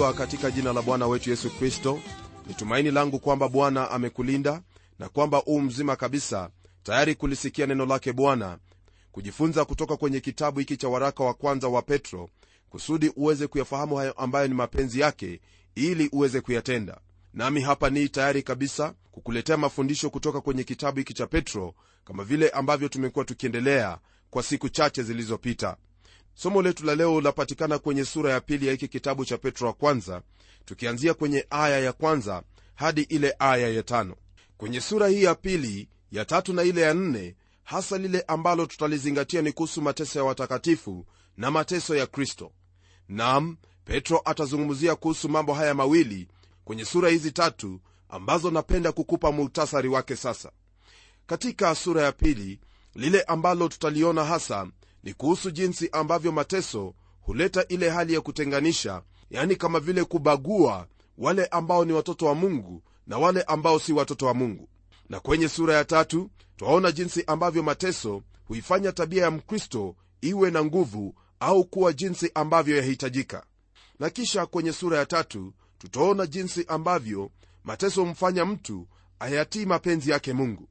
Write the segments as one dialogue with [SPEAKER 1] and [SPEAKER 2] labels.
[SPEAKER 1] karibu mpendwa katika jina la bwana wetu yesu kristo ni tumaini langu kwamba bwana amekulinda na kwamba uu mzima kabisa tayari kulisikia neno lake bwana kujifunza kutoka kwenye kitabu hiki cha waraka wa kwanza wa petro kusudi uweze kuyafahamu hayo ambayo ni mapenzi yake ili uweze kuyatenda. Nami hapa ni tayari kabisa kukuletea mafundisho kutoka kwenye kitabu hiki cha petro kama vile ambavyo tumekuwa tukiendelea kwa siku chache zilizopita somo letu la leo lapatikana kwenye sura ya pili ya hiki kitabu cha petro wa kwanza tukianzia kwenye aya ya kwanza hadi ile aya ya tano. Kwenye sura hii ya pili ya tatu na ile ya nne hasa lile ambalo tutalizingatia ni kuhusu mateso ya watakatifu na mateso ya kristo. Nam petro atazungumzia kuhusu mambo haya mawili kwenye sura hizi tatu ambazo napenda kukupa muhtasari wake sasa. Katika sura ya pili lile ambalo tutaliona hasa ni kuhusu jinsi ambavyo mateso huleta ile hali ya kutenganisha yani kama vile kubagua wale ambao ni watoto wa mungu na wale ambao si watoto wa mungu. Na kwenye sura ya tatu twaona jinsi ambavyo mateso huifanya tabia ya mkristo iwe na nguvu au kuwa jinsi ambavyo yahitajika. Na kisha kwenye sura ya tatu tutaona jinsi ambavyo mateso humfanya mtu ayatii mapenzi yake mungu.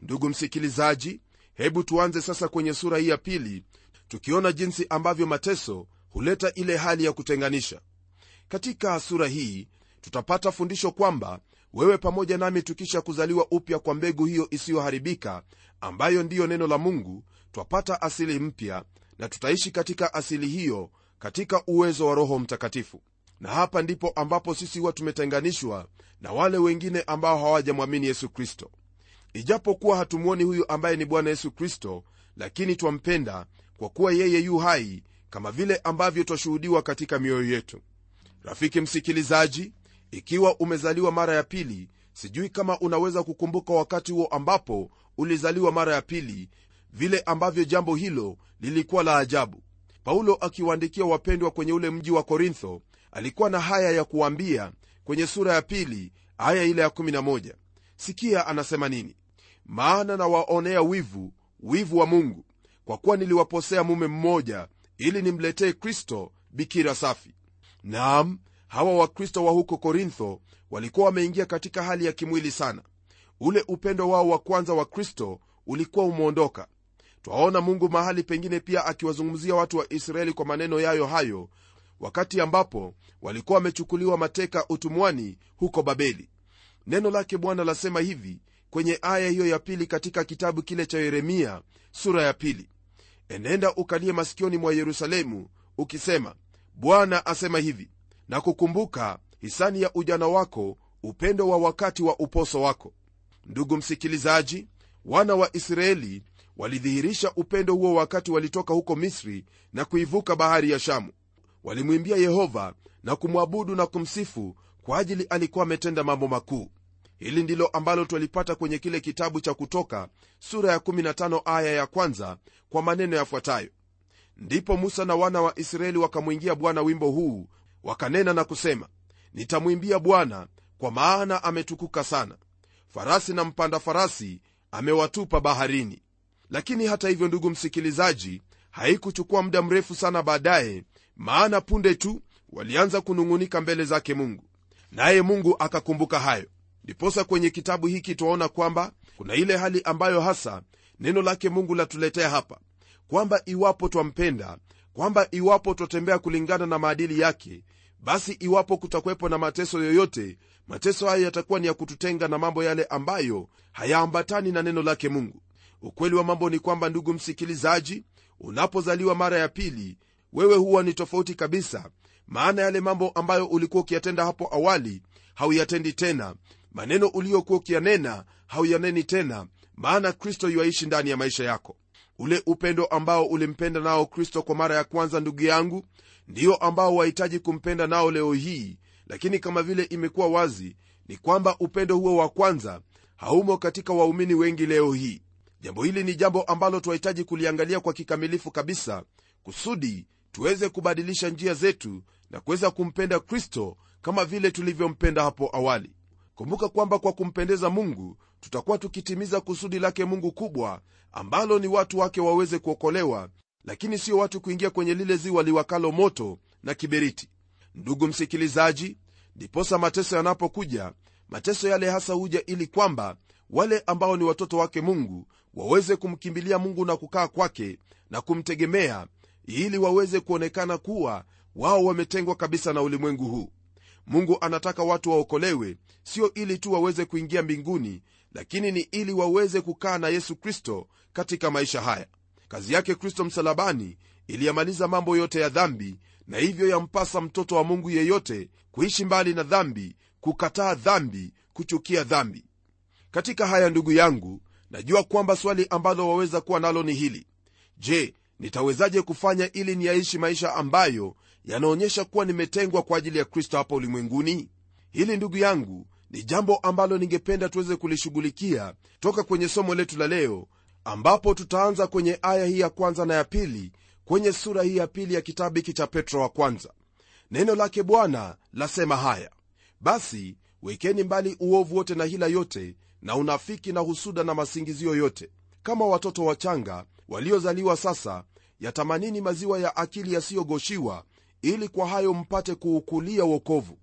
[SPEAKER 1] Ndugu msikilizaji hebu tuanze sasa kwenye sura hii ya pili tukiona jinsi ambavyo mateso huleta ile hali ya kutenganisha. Katika sura hii tutapata fundisho kwamba wewe pamoja nami tukisha kuzaliwa upya kwa mbegu hiyo isiyoharibika ambayo ndiyo neno la mungu twapata asili mpya na tutaishi katika asili hiyo katika uwezo wa roho mtakatifu. Na hapa ndipo ambapo sisi huwa tumetenganishwa na wale wengine ambao hawajamwamini yesu kristo ijapokuwa hatumwoni huyu ambaye ni bwana yesu kristo lakini twampenda kwa kuwa yeye yu hai kama vile ambavyo twashuhudiwa katika mioyo yetu. Rafiki msikilizaji ikiwa umezaliwa mara ya pili sijui kama unaweza kukumbuka wakati huo ambapo ulizaliwa mara ya pili vile ambavyo jambo hilo lilikuwa la ajabu. Paulo akiwaandikia wapendwa kwenye ule mji wa korintho alikuwa na haya ya kuwambia kwenye sura ya pili aya ile ya 11 sikia anasema nini maana nawaonea wivu wivu wa mungu kwa kuwa niliwaposea mume mmoja ili nimletee kristo bikira safi. Naam hawa wakristo wa huko korintho walikuwa wameingia katika hali ya kimwili sana. Ule upendo wao wa kwanza wa kristo ulikuwa umeondoka. Twaona mungu mahali pengine pia akiwazungumzia watu wa israeli kwa maneno yayo hayo wakati ambapo walikuwa wamechukuliwa mateka utumwani huko babeli. Neno lake bwana lasema hivi kwenye aya hiyo ya pili katika kitabu kile cha yeremia sura ya pili. Enenda ukalie masikioni mwa yerusalemu ukisema bwana asema hivi na kukumbuka hisani ya ujana wako upendo wa wakati wa uposo wako. Ndugu msikilizaji wana wa israeli walidhihirisha upendo huo wakati walitoka huko misri na kuivuka bahari ya shamu. Walimwimbia yehova na kumwabudu na kumsifu kwa ajili alikuwa ametenda mambo makuu hili ndilo ambalo twalipata kwenye kile kitabu cha kutoka sura ya 15 aya ya kwanza kwa maneno yafuatayo. Ndipo musa na wana wa israeli wakamwingia bwana wimbo huu wakanena na kusema nitamwimbia bwana kwa maana ametukuka sana. Farasi na mpanda farasi amewatupa baharini. Lakini hata hivyo ndugu msikilizaji haikuchukua muda mrefu sana baadaye maana punde tu walianza kunung'unika mbele zake mungu. Naye mungu akakumbuka hayo ndiposa kwenye kitabu hiki twaona kwamba kuna ile hali ambayo hasa neno lake mungu latuletea hapa kwamba iwapo twampenda kwamba iwapo twatembea kulingana na maadili yake basi iwapo kutakuwepo na mateso yoyote mateso hayo yatakuwa ni ya kututenga na mambo yale ambayo hayaambatani na neno lake mungu. Ukweli wa mambo ni kwamba ndugu msikilizaji unapozaliwa mara ya pili wewe huwa ni tofauti kabisa. Maana yale mambo ambayo ulikuwa ukiyatenda hapo awali hauyatendi tena maneno uliyokuwa ukiyanena hauyaneni tena maana kristo yuaishi ndani ya maisha yako. Ule upendo ambao ulimpenda nao kristo kwa mara ya kwanza ndugu yangu ndiyo ambao wahitaji kumpenda nao leo hii. Lakini kama vile imekuwa wazi ni kwamba upendo huo wa kwanza haumo katika waumini wengi leo hii. Jambo hili ni jambo ambalo twahitaji kuliangalia kwa kikamilifu kabisa kusudi tuweze kubadilisha njia zetu na kuweza kumpenda kristo kama vile tulivyompenda hapo awali kumbuka kwamba kwa kumpendeza mungu tutakuwa tukitimiza kusudi lake mungu kubwa ambalo ni watu wake waweze kuokolewa lakini sio watu kuingia kwenye lile ziwa liwakalo moto na kiberiti. Ndugu msikilizaji ndiposa mateso yanapokuja mateso yale hasa huja ili kwamba wale ambao ni watoto wake mungu waweze kumkimbilia mungu na kukaa kwake na kumtegemea ili waweze kuonekana kuwa wao wametengwa kabisa na ulimwengu huu mungu anataka watu waokolewe sio ili tu waweze kuingia mbinguni lakini ni ili waweze kukaa na yesu kristo katika maisha haya. Kazi yake kristo msalabani iliyamaliza mambo yote ya dhambi na hivyo yampasa mtoto wa mungu yeyote kuishi mbali na dhambi kukataa dhambi kuchukia dhambi. Katika haya ndugu yangu najua kwamba swali ambalo waweza kuwa nalo ni hili. Je nitawezaje kufanya ili niyaishi maisha ambayo yanaonyesha kuwa nimetengwa kwa ajili ya kristo hapa ulimwenguni? Hili ndugu yangu ni jambo ambalo ningependa tuweze kulishughulikia toka kwenye somo letu la leo ambapo tutaanza kwenye aya hii ya kwanza na ya pili kwenye sura hii ya pili ya kitabu hiki cha petro wa kwanza. Neno lake bwana lasema haya basi wekeni mbali uovu wote na hila yote na unafiki na husuda na masingizio yote. Kama watoto wachanga waliozaliwa sasa yatamanini maziwa ya akili yasiyogoshiwa ili kwa hayo mpate kuukulia wokovu.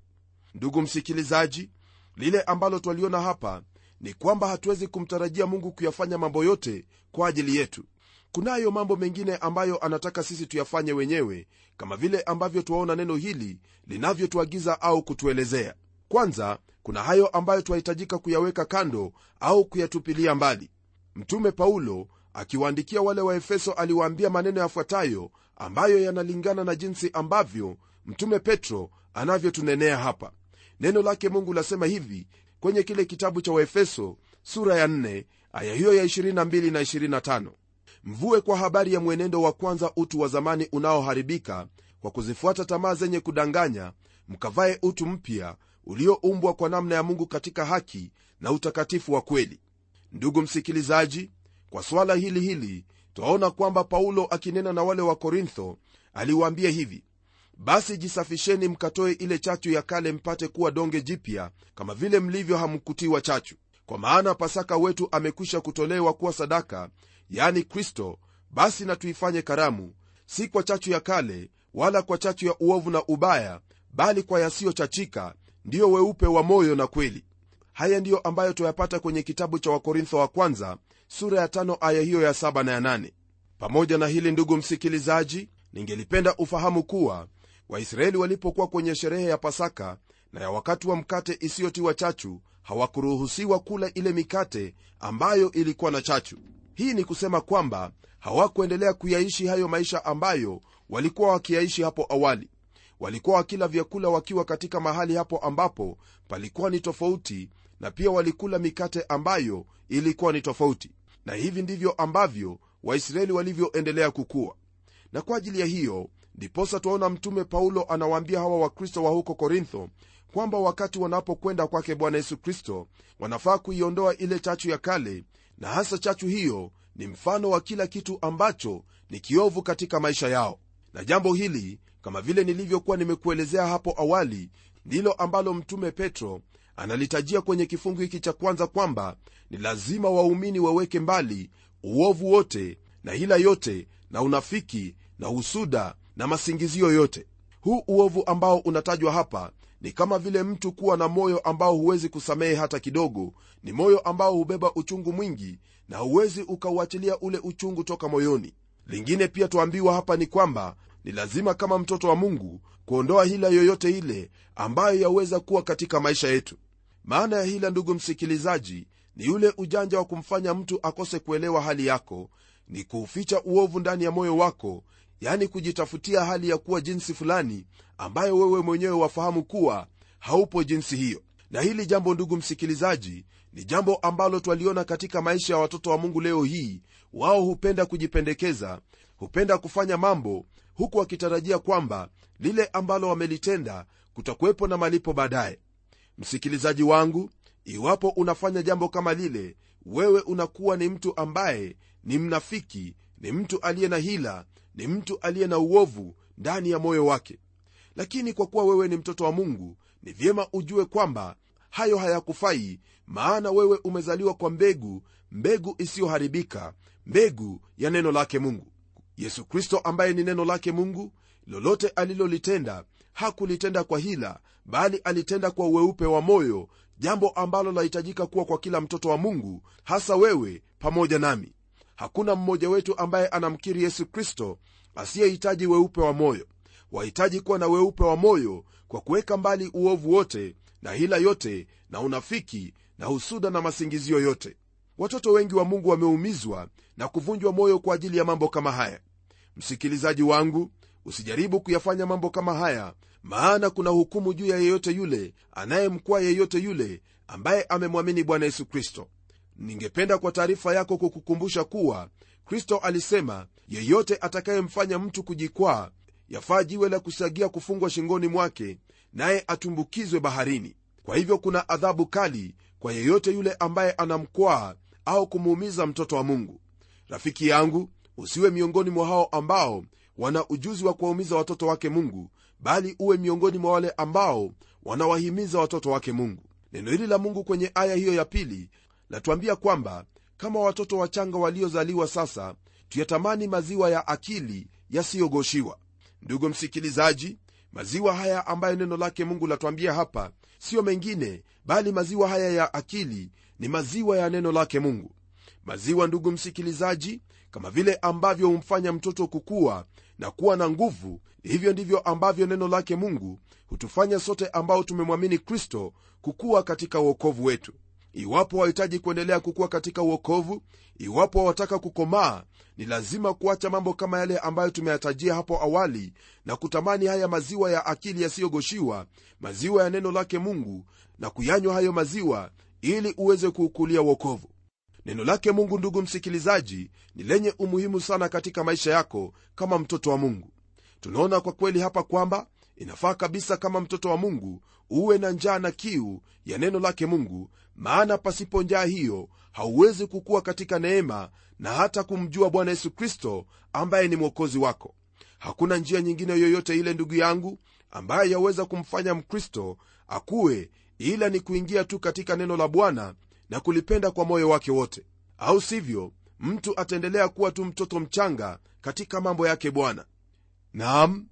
[SPEAKER 1] Ndugu msikilizaji lile ambalo twaliona hapa ni kwamba hatuwezi kumtarajia mungu kuyafanya mambo yote kwa ajili yetu. Kunayo mambo mengine ambayo anataka sisi tuyafanye wenyewe kama vile ambavyo twaona neno hili linavyotuagiza au kutuelezea. Kwanza kuna hayo ambayo twahitajika kuyaweka kando au kuyatupilia mbali. Mtume paulo akiwaandikia wale waefeso aliwaambia maneno yafuatayo ambayo yanalingana na jinsi ambavyo mtume petro anavyotunenea hapa. Neno lake mungu lasema hivi kwenye kile kitabu cha waefeso sura ya 4 aya hiyo ya 22 na 25 mvue kwa habari ya mwenendo wa kwanza utu wa zamani unaoharibika kwa kuzifuata tamaa zenye kudanganya mkavae utu mpya ulioumbwa kwa namna ya mungu katika haki na utakatifu wa kweli. Ndugu msikilizaji kwa swala hili hili twaona kwamba paulo akinena na wale wa korintho aliwaambia hivi basi jisafisheni mkatoe ile chachu ya kale mpate kuwa donge jipya kama vile mlivyo hamkutiwa chachu. Kwa maana pasaka wetu amekwisha kutolewa kuwa sadaka yani kristo basi na tuifanye karamu si kwa chachu ya kale wala kwa chachu ya uovu na ubaya bali kwa yasiyochachika ndiyo weupe wa moyo na kweli. Haya ndiyo ambayo twayapata kwenye kitabu cha wakorintho wa kwanza sura ya tano aya hiyo ya saba na ya nane. Pamoja na hili ndugu msikilizaji ningelipenda ufahamu kuwa waisraeli walipokuwa kwenye sherehe ya pasaka na ya wakati wa mkate isiyotiwa chachu hawakuruhusiwa kula ile mikate ambayo ilikuwa na chachu. Hii ni kusema kwamba hawakuendelea kuyaishi hayo maisha ambayo walikuwa wakiyaishi hapo awali. Walikuwa wakila vyakula wakiwa katika mahali hapo ambapo palikuwa ni tofauti na pia walikula mikate ambayo ilikuwa ni tofauti. Na hivi ndivyo ambavyo waisraeli walivyoendelea kukua. Na kwa ajili ya hiyo ndiposa twaona mtume paulo anawaambia hawa wakristo wa huko korintho kwamba wakati wanapokwenda kwake bwana yesu kristo wanafaa kuiondoa ile chachu ya kale na hasa chachu hiyo ni mfano wa kila kitu ambacho ni kiovu katika maisha yao. Na jambo hili kama vile nilivyokuwa nimekuelezea hapo awali ndilo ambalo mtume petro analitajia kwenye kifungu hiki cha kwanza kwamba ni lazima waumini waweke mbali uovu wote na hila yote na unafiki na husuda na masingizio yote. Huu uovu ambao unatajwa hapa ni kama vile mtu kuwa na moyo ambao huwezi kusamehe hata kidogo ni moyo ambao hubeba uchungu mwingi na huwezi ukauachilia ule uchungu toka moyoni. Lingine pia tuambiwa hapa ni kwamba ni lazima kama mtoto wa mungu kuondoa hila yoyote ile ambayo yaweza kuwa katika maisha yetu maana ya hila ndugu msikilizaji ni yule ujanja wa kumfanya mtu akose kuelewa hali yako ni kuuficha uovu ndani ya moyo wako yani kujitafutia hali ya kuwa jinsi fulani ambayo wewe mwenyewe wafahamu kuwa haupo jinsi hiyo. Na hili jambo ndugu msikilizaji ni jambo ambalo twaliona katika maisha ya watoto wa mungu leo hii. Wao hupenda kujipendekeza hupenda kufanya mambo huku wakitarajia kwamba lile ambalo wamelitenda kutakuwepo na malipo baadaye msikilizaji wangu iwapo unafanya jambo kama lile wewe unakuwa ni mtu ambaye ni mnafiki ni mtu aliye na hila ni mtu aliye na uovu ndani ya moyo wake. Lakini kwa kuwa wewe ni mtoto wa mungu ni vyema ujue kwamba hayo hayakufai maana wewe umezaliwa kwa mbegu mbegu isiyoharibika mbegu ya neno lake mungu. Yesu kristo ambaye ni neno lake mungu lolote alilolitenda hakulitenda kwa hila bali alitenda kwa uweupe wa moyo jambo ambalo lahitajika kuwa kwa kila mtoto wa mungu hasa wewe pamoja nami. Hakuna mmoja wetu ambaye anamkiri yesu kristo asiyehitaji weupe wa moyo. Wahitaji kuwa na weupe wa moyo kwa kuweka mbali uovu wote na hila yote na unafiki na husuda na masingizio yote. Watoto wengi wa mungu wameumizwa na kuvunjwa moyo kwa ajili ya mambo kama haya. Msikilizaji wangu usijaribu kuyafanya mambo kama haya maana kuna hukumu juu ya yeyote yule anayemkwaa yeyote yule ambaye amemwamini bwana yesu kristo. Ningependa kwa taarifa yako kukukumbusha kuwa kristo alisema yeyote atakayemfanya mtu kujikwaa yafaa jiwe la kusagia kufungwa shingoni mwake naye atumbukizwe baharini. Kwa hivyo kuna adhabu kali kwa yeyote yule ambaye anamkwaa au kumuumiza mtoto wa mungu. Rafiki yangu usiwe miongoni mwa hao ambao wana ujuzi wa kuwaumiza watoto wake mungu bali uwe miongoni mwa wale ambao wanawahimiza watoto wake mungu. Neno hili la mungu kwenye aya hiyo ya pili latuambia kwamba kama watoto wachanga waliozaliwa sasa tuyatamani maziwa ya akili yasiyogoshiwa. Ndugu msikilizaji maziwa haya ambayo neno lake mungu latuambia hapa siyo mengine bali maziwa haya ya akili ni maziwa ya neno lake mungu. Maziwa ndugu msikilizaji kama vile ambavyo humfanya mtoto kukua na kuwa na nguvu hivyo ndivyo ambavyo neno lake mungu hutufanya sote ambao tumemwamini kristo kukuwa katika uokovu wetu. Iwapo wahitaji kuendelea kukuwa katika uokovu iwapo wataka kukomaa ni lazima kuacha mambo kama yale ambayo tumeyatajia hapo awali na kutamani haya maziwa ya akili yasiyogoshiwa maziwa ya neno lake mungu na kuyanywa hayo maziwa ili uweze kuukulia uokovu neno lake mungu ndugu msikilizaji ni lenye umuhimu sana katika maisha yako kama mtoto wa mungu. Tunaona kwa kweli hapa kwamba inafaa kabisa kama mtoto wa mungu uwe na njaa na kiu ya neno lake mungu maana pasipo njaa hiyo hauwezi kukuwa katika neema na hata kumjua bwana yesu kristo ambaye ni mwokozi wako. Hakuna njia nyingine yoyote ile ndugu yangu ambaye yaweza kumfanya mkristo akuwe ila ni kuingia tu katika neno la bwana na kulipenda kwa moyo wake wote. Au sivyo mtu ataendelea kuwa tu mtoto mchanga katika mambo yake bwana. Naam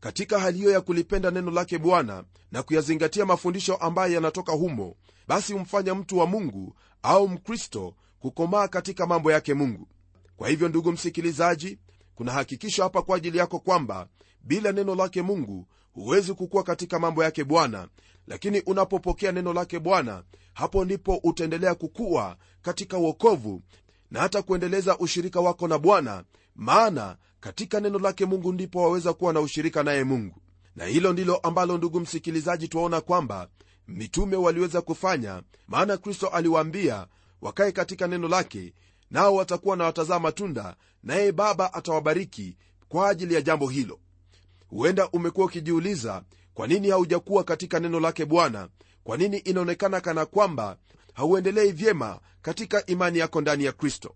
[SPEAKER 1] katika hali hiyo ya kulipenda neno lake bwana na kuyazingatia mafundisho ambayo yanatoka humo basi humfanya mtu wa mungu au mkristo kukomaa katika mambo yake mungu. Kwa hivyo ndugu msikilizaji kuna hakikisho hapa kwa ajili yako kwamba bila neno lake mungu huwezi kukuwa katika mambo yake bwana lakini unapopokea neno lake bwana hapo ndipo utaendelea kukuwa katika uokovu na hata kuendeleza ushirika wako na bwana maana katika neno lake mungu ndipo waweza kuwa na ushirika naye mungu. Na hilo ndilo ambalo ndugu msikilizaji twaona kwamba mitume waliweza kufanya maana kristo aliwaambia wakaye katika neno lake nao watakuwa na watazaa matunda naye baba atawabariki kwa ajili ya jambo hilo. Huenda umekuwa ukijiuliza kwa nini haujakuwa katika neno lake bwana? Kwa nini inaonekana kana kwamba hauendelei vyema katika imani yako ndani ya kristo?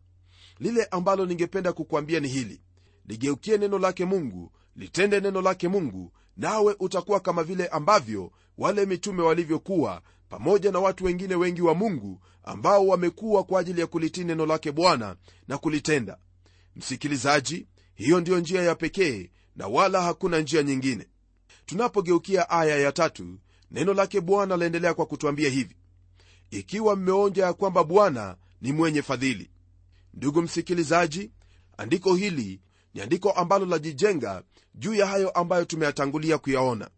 [SPEAKER 1] Lile ambalo ningependa kukwambia ni hili. Ligeukie neno lake mungu litende neno lake mungu nawe utakuwa kama vile ambavyo wale mitume walivyokuwa pamoja na watu wengine wengi wa mungu ambao wamekuwa kwa ajili ya kulitii neno lake bwana na kulitenda. Msikilizaji hiyo ndiyo njia ya pekee na wala hakuna njia nyingine tunapogeukia aya ya tatu neno lake bwana laendelea kwa kutwambia hivi ikiwa mmeonja ya kwamba bwana ni mwenye fadhili. Ndugu msikilizaji andiko hili ni andiko ambalo lajijenga juu ya hayo ambayo tumeyatangulia kuyaona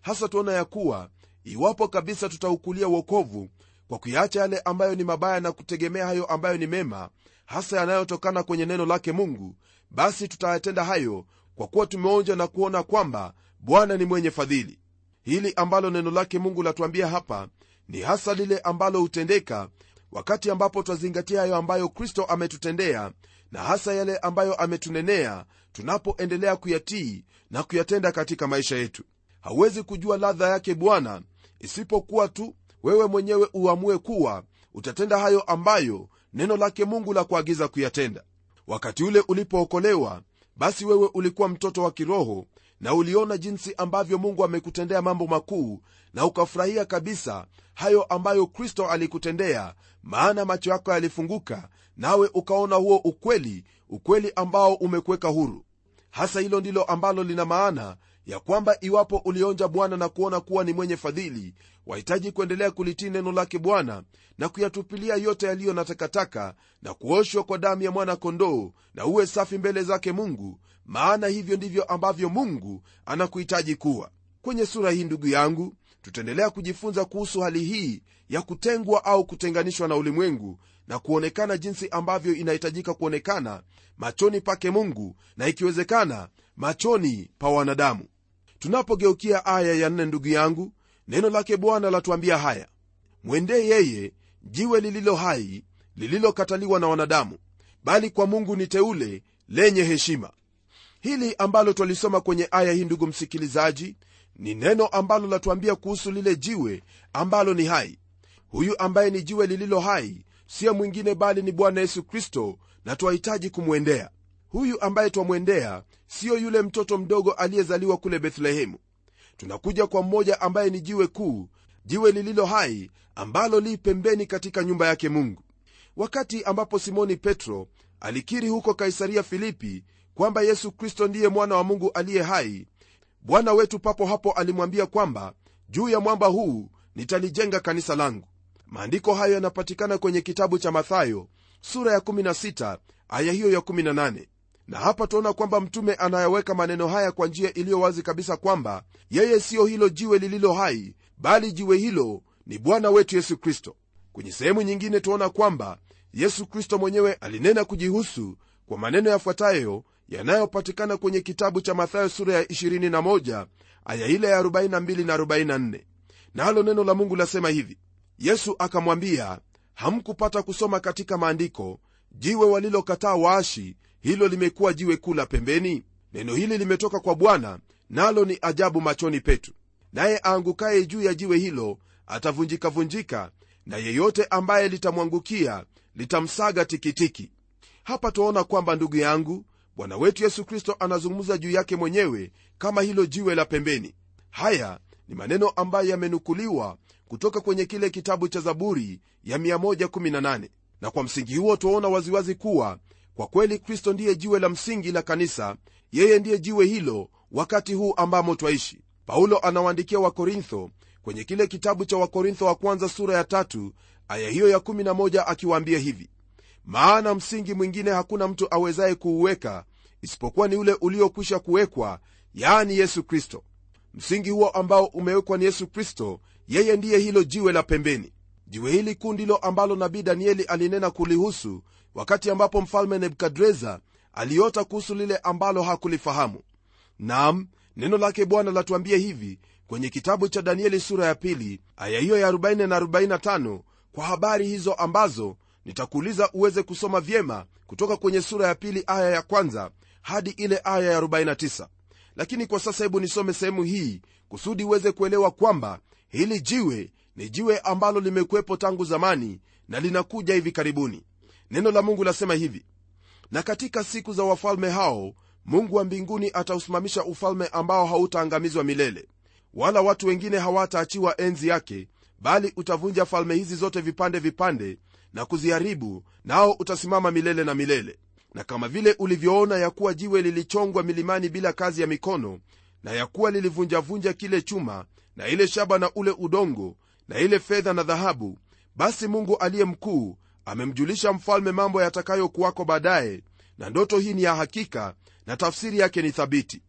[SPEAKER 1] hasa tuona ya kuwa iwapo kabisa tutaukulia uokovu kwa kuyaacha yale ambayo ni mabaya na kutegemea hayo ambayo ni mema hasa yanayotokana kwenye neno lake mungu basi tutayatenda hayo kwa kuwa tumeonja na kuona kwamba bwana ni mwenye fadhili. Hili ambalo neno lake mungu latuambia hapa ni hasa lile ambalo hutendeka wakati ambapo twazingatia hayo ambayo kristo ametutendea na hasa yale ambayo ametunenea tunapoendelea kuyatii na kuyatenda katika maisha yetu. Hauwezi kujua ladha yake bwana isipokuwa tu wewe mwenyewe uamue kuwa utatenda hayo ambayo neno lake mungu la kuagiza kuyatenda. Wakati ule ulipookolewa basi wewe ulikuwa mtoto wa kiroho na uliona jinsi ambavyo mungu amekutendea mambo makuu na ukafurahia kabisa hayo ambayo kristo alikutendea maana macho yako yalifunguka nawe ukaona huo ukweli ukweli ambao umekuweka huru. Hasa hilo ndilo ambalo lina maana ya kwamba iwapo ulionja bwana na kuona kuwa ni mwenye fadhili wahitaji kuendelea kulitii neno lake bwana na kuyatupilia yote yaliyo na takataka na kuoshwa kwa damu ya mwana-kondoo na uwe safi mbele zake mungu maana hivyo ndivyo ambavyo mungu anakuhitaji kuwa. Kwenye sura hii ndugu yangu tutaendelea kujifunza kuhusu hali hii ya kutengwa au kutenganishwa na ulimwengu na kuonekana jinsi ambavyo inahitajika kuonekana machoni pake mungu na ikiwezekana machoni pa wanadamu. Tunapogeukia aya ya nne ndugu yangu neno lake bwana latuambia haya. Mwendee yeye jiwe lililo hai lililokataliwa na wanadamu bali kwa mungu ni teule lenye heshima hili ambalo twalisoma kwenye aya hii ndugu msikilizaji ni neno ambalo latuambia kuhusu lile jiwe ambalo ni hai. Huyu ambaye ni jiwe lililo hai siyo mwingine bali ni bwana yesu kristo na twahitaji kumwendea. Huyu ambaye twamwendea siyo yule mtoto mdogo aliyezaliwa kule bethlehemu. Tunakuja kwa mmoja ambaye ni jiwe kuu jiwe lililo hai ambalo li pembeni katika nyumba yake mungu. Wakati ambapo simoni petro alikiri huko kaisaria filipi kwamba yesu kristo ndiye mwana wa mungu aliye hai. Bwana wetu papo hapo alimwambia kwamba juu ya mwamba huu nitalijenga kanisa langu. Maandiko hayo yanapatikana kwenye kitabu cha mathayo sura ya 16 aya hiyo ya 18 na hapa tuona kwamba mtume anayaweka maneno haya kwa njia iliyo wazi kabisa kwamba yeye siyo hilo jiwe lililo hai bali jiwe hilo ni bwana wetu yesu kristo. Kwenye sehemu nyingine tuona kwamba yesu kristo mwenyewe alinena kujihusu kwa maneno yafuatayo yanayopatikana kwenye kitabu cha mathayo sura ya 21 aya ile ya 42 na 44 nalo neno la mungu lasema hivi. Yesu akamwambia hamkupata kusoma katika maandiko jiwe walilokataa waashi hilo limekuwa jiwe kula pembeni? Neno hili limetoka kwa bwana nalo ni ajabu machoni petu. Naye aangukaye juu ya jiwe hilo atavunjikavunjika na yeyote ambaye litamwangukia litamsaga tikitiki. Hapa twaona kwamba ndugu yangu bwana wetu yesu kristo anazungumza juu yake mwenyewe kama hilo jiwe la pembeni. Haya ni maneno ambayo yamenukuliwa kutoka kwenye kile kitabu cha zaburi ya 118 na kwa msingi huo twaona waziwazi kuwa kwa kweli kristo ndiye jiwe la msingi la kanisa yeye ndiye jiwe hilo wakati huu ambamo twaishi. Paulo anawaandikia wakorintho kwenye kile kitabu cha wakorintho wa kwanza sura ya tatu aya hiyo ya 11 akiwaambia hivi maana msingi mwingine hakuna mtu awezaye kuuweka isipokuwa ni ule uliokwisha kuwekwa yaani yesu kristo. Msingi huo ambao umewekwa ni yesu kristo yeye ndiye hilo jiwe la pembeni. Jiwe hili kuu ndilo ambalo nabii danieli alinena kulihusu wakati ambapo mfalme nebukadreza aliota kuhusu lile ambalo hakulifahamu. Nam neno lake bwana latuambia hivi kwenye kitabu cha danieli sura ya pili aya hiyo ya 40 na 45 kwa habari hizo ambazo nitakuuliza uweze kusoma vyema kutoka kwenye sura ya pili aya ya kwanza hadi ile aya ya 49 lakini kwa sasa hebu nisome sehemu hii kusudi uweze kuelewa kwamba hili jiwe ni jiwe ambalo limekuwepo tangu zamani na linakuja hivi karibuni. Neno la mungu lasema hivi na katika siku za wafalme hao mungu wa mbinguni atausimamisha ufalme ambao hautaangamizwa milele. Wala watu wengine hawataachiwa enzi yake bali utavunja falme hizi zote vipande vipande na kuziharibu nao utasimama milele na milele. Na kama vile ulivyoona ya kuwa jiwe lilichongwa milimani bila kazi ya mikono na ya kuwa lilivunjavunja kile chuma na ile shaba na ule udongo na ile fedha na dhahabu basi mungu aliye mkuu amemjulisha mfalme mambo yatakayokuwako baadaye na ndoto hii ni ya hakika na tafsiri yake ni thabiti.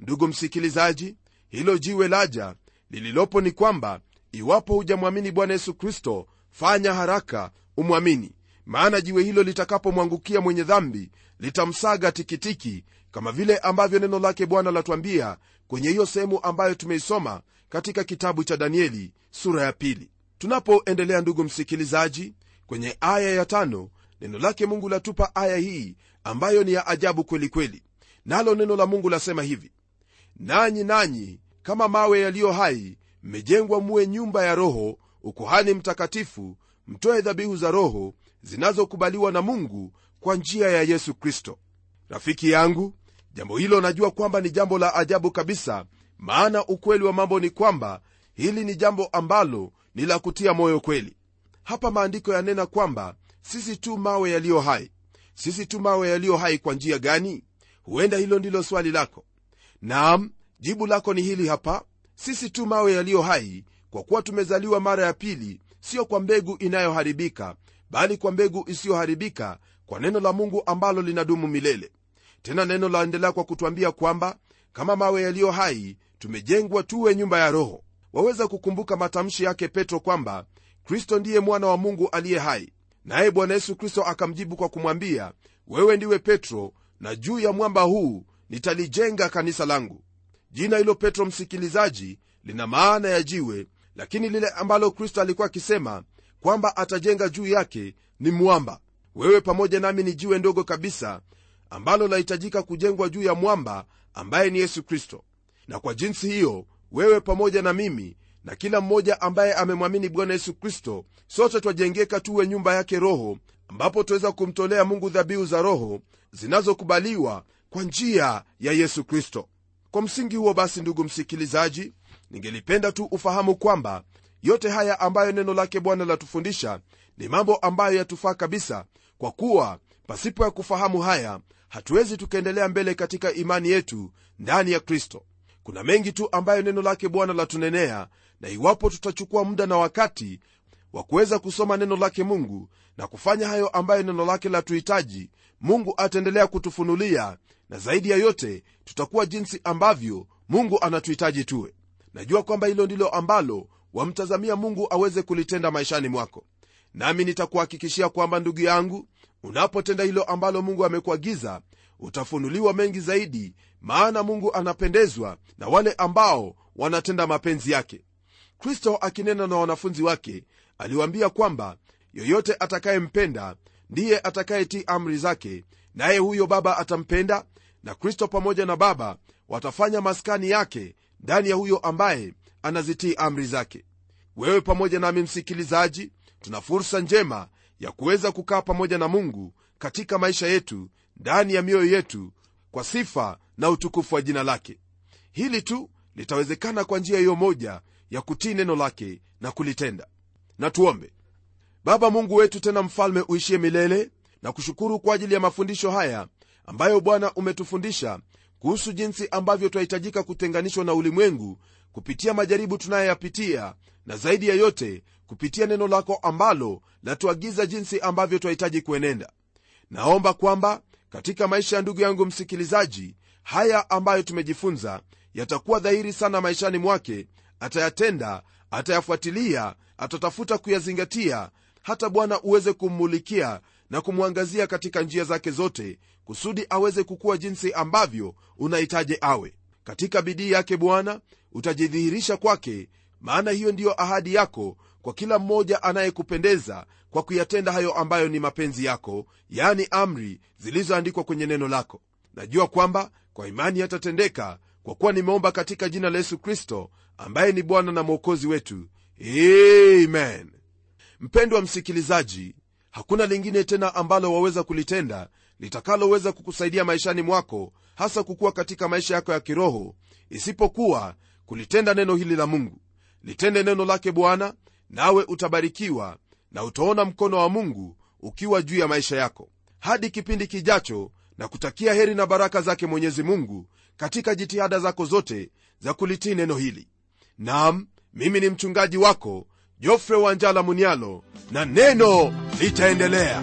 [SPEAKER 1] Ndugu msikilizaji hilo jiwe laja lililopo ni kwamba iwapo hujamwamini bwana yesu kristo fanya haraka umwamini. Maana jiwe hilo litakapomwangukia mwenye dhambi litamsaga tikitiki kama vile ambavyo neno lake bwana latwambia kwenye hiyo sehemu ambayo tumeisoma katika kitabu cha danieli sura ya pili. Tunapoendelea ndugu msikilizaji kwenye aya ya tano neno lake mungu latupa aya hii ambayo ni ya ajabu kweli kweli. Nalo neno la mungu lasema hivi nanyi nanyi kama mawe yaliyo hai mmejengwa muwe nyumba ya roho ukuhani mtakatifu mtoe dhabihu za roho zinazokubaliwa na mungu kwa njia ya yesu kristo. Rafiki yangu jambo hilo najua kwamba ni jambo la ajabu kabisa maana ukweli wa mambo ni kwamba hili ni jambo ambalo ni la kutia moyo kweli. Hapa maandiko yanena kwamba sisi tu mawe yaliyo hai. Sisi tu mawe yaliyo hai kwa njia gani? Huenda hilo ndilo swali lako. Naam jibu lako ni hili hapa. Sisi tu mawe yaliyo hai kwa kuwa tumezaliwa mara ya pili sio kwa mbegu inayoharibika bali kwa mbegu isiyoharibika kwa neno la mungu ambalo linadumu milele. Tena neno laendelea kwa kutwambia kwamba kama mawe yaliyo hai tumejengwa tuwe nyumba ya roho. Waweza kukumbuka matamshi yake petro kwamba kristo ndiye mwana wa mungu aliye hai. Naye bwana yesu kristo akamjibu kwa kumwambia wewe ndiwe petro na juu ya mwamba huu nitalijenga kanisa langu. Jina hilo petro msikilizaji lina maana ya jiwe lakini lile ambalo kristo alikuwa akisema kwamba atajenga juu yake ni mwamba. Wewe pamoja nami ni jiwe ndogo kabisa ambalo lahitajika kujengwa juu ya mwamba ambaye ni yesu kristo. Na kwa jinsi hiyo wewe pamoja na mimi na kila mmoja ambaye amemwamini bwana yesu kristo sote twajengeka tuwe nyumba yake roho ambapo tuweza kumtolea mungu dhabihu za roho zinazokubaliwa kwa njia ya yesu kristo. Kwa msingi huo basi ndugu msikilizaji ningelipenda tu ufahamu kwamba yote haya ambayo neno lake bwana latufundisha ni mambo ambayo yatufaa kabisa kwa kuwa pasipo ya kufahamu haya hatuwezi tukaendelea mbele katika imani yetu ndani ya kristo. Kuna mengi tu ambayo neno lake bwana latunenea na iwapo tutachukua muda na wakati wa kuweza kusoma neno lake mungu na kufanya hayo ambayo neno lake latuhitaji mungu ataendelea kutufunulia na zaidi ya yote tutakuwa jinsi ambavyo mungu anatuhitaji tuwe najua kwamba hilo ndilo ambalo wamtazamia mungu aweze kulitenda maishani mwako. Nami nitakuhakikishia kwamba ndugu yangu unapotenda hilo ambalo mungu amekuagiza utafunuliwa mengi zaidi maana mungu anapendezwa na wale ambao wanatenda mapenzi yake. Kristo akinena na wanafunzi wake aliwaambia kwamba yoyote atakayempenda ndiye atakayetii amri zake naye huyo baba atampenda na kristo pamoja na baba watafanya maskani yake ndani ya huyo ambaye anazitii amri zake. Wewe pamoja nami msikilizaji tuna fursa njema ya kuweza kukaa pamoja na mungu katika maisha yetu ndani ya mioyo yetu kwa sifa na utukufu wa jina lake. Hili tu litawezekana kwa njia hiyo moja ya kutii neno lake na kulitenda. Na tuombe. Baba mungu wetu tena mfalme uishie milele na kushukuru kwa ajili ya mafundisho haya ambayo bwana umetufundisha kuhusu jinsi ambavyo twahitajika kutenganishwa na ulimwengu kupitia majaribu tunayoyapitia na zaidi ya yote kupitia neno lako ambalo latuagiza jinsi ambavyo twahitaji kuenenda. Naomba kwamba katika maisha ya ndugu yangu msikilizaji haya ambayo tumejifunza yatakuwa dhahiri sana maishani mwake atayatenda atayafuatilia atatafuta kuyazingatia hata bwana uweze kummulikia na kumwangazia katika njia zake zote kusudi aweze kukuwa jinsi ambavyo unahitaji awe. Katika bidii yake bwana utajidhihirisha kwake maana hiyo ndiyo ahadi yako kwa kila mmoja anayekupendeza kwa kuyatenda hayo ambayo ni mapenzi yako yani amri zilizoandikwa kwenye neno lako. Najua kwamba kwa imani yatatendeka kwa kuwa nimeomba katika jina la yesu kristo ambaye ni bwana na mwokozi wetu. Amen. Mpendwa msikilizaji hakuna lingine tena ambalo waweza kulitenda litakaloweza kukusaidia maishani mwako hasa kukuwa katika maisha yako ya kiroho isipokuwa kulitenda neno hili la mungu. Litende neno lake bwana nawe utabarikiwa na utaona mkono wa mungu ukiwa juu ya maisha yako. Hadi kipindi kijacho na kutakia heri na baraka zake mwenyezi mungu katika jitihada zako zote za kulitii neno hili. Nam mimi ni mchungaji wako jofre wanjala munialo na neno litaendelea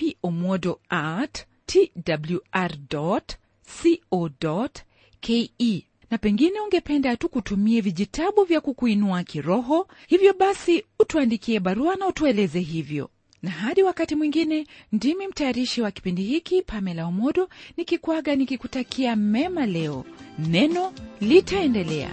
[SPEAKER 2] pomodo at twr co ke na pengine ungependa tu kutumie vijitabu vya kukuinua kiroho hivyo basi utuandikie barua na utueleze hivyo. Na hadi wakati mwingine ndimi mtayarishi wa kipindi hiki pamela omodo nikikwaga nikikutakia mema leo. Neno litaendelea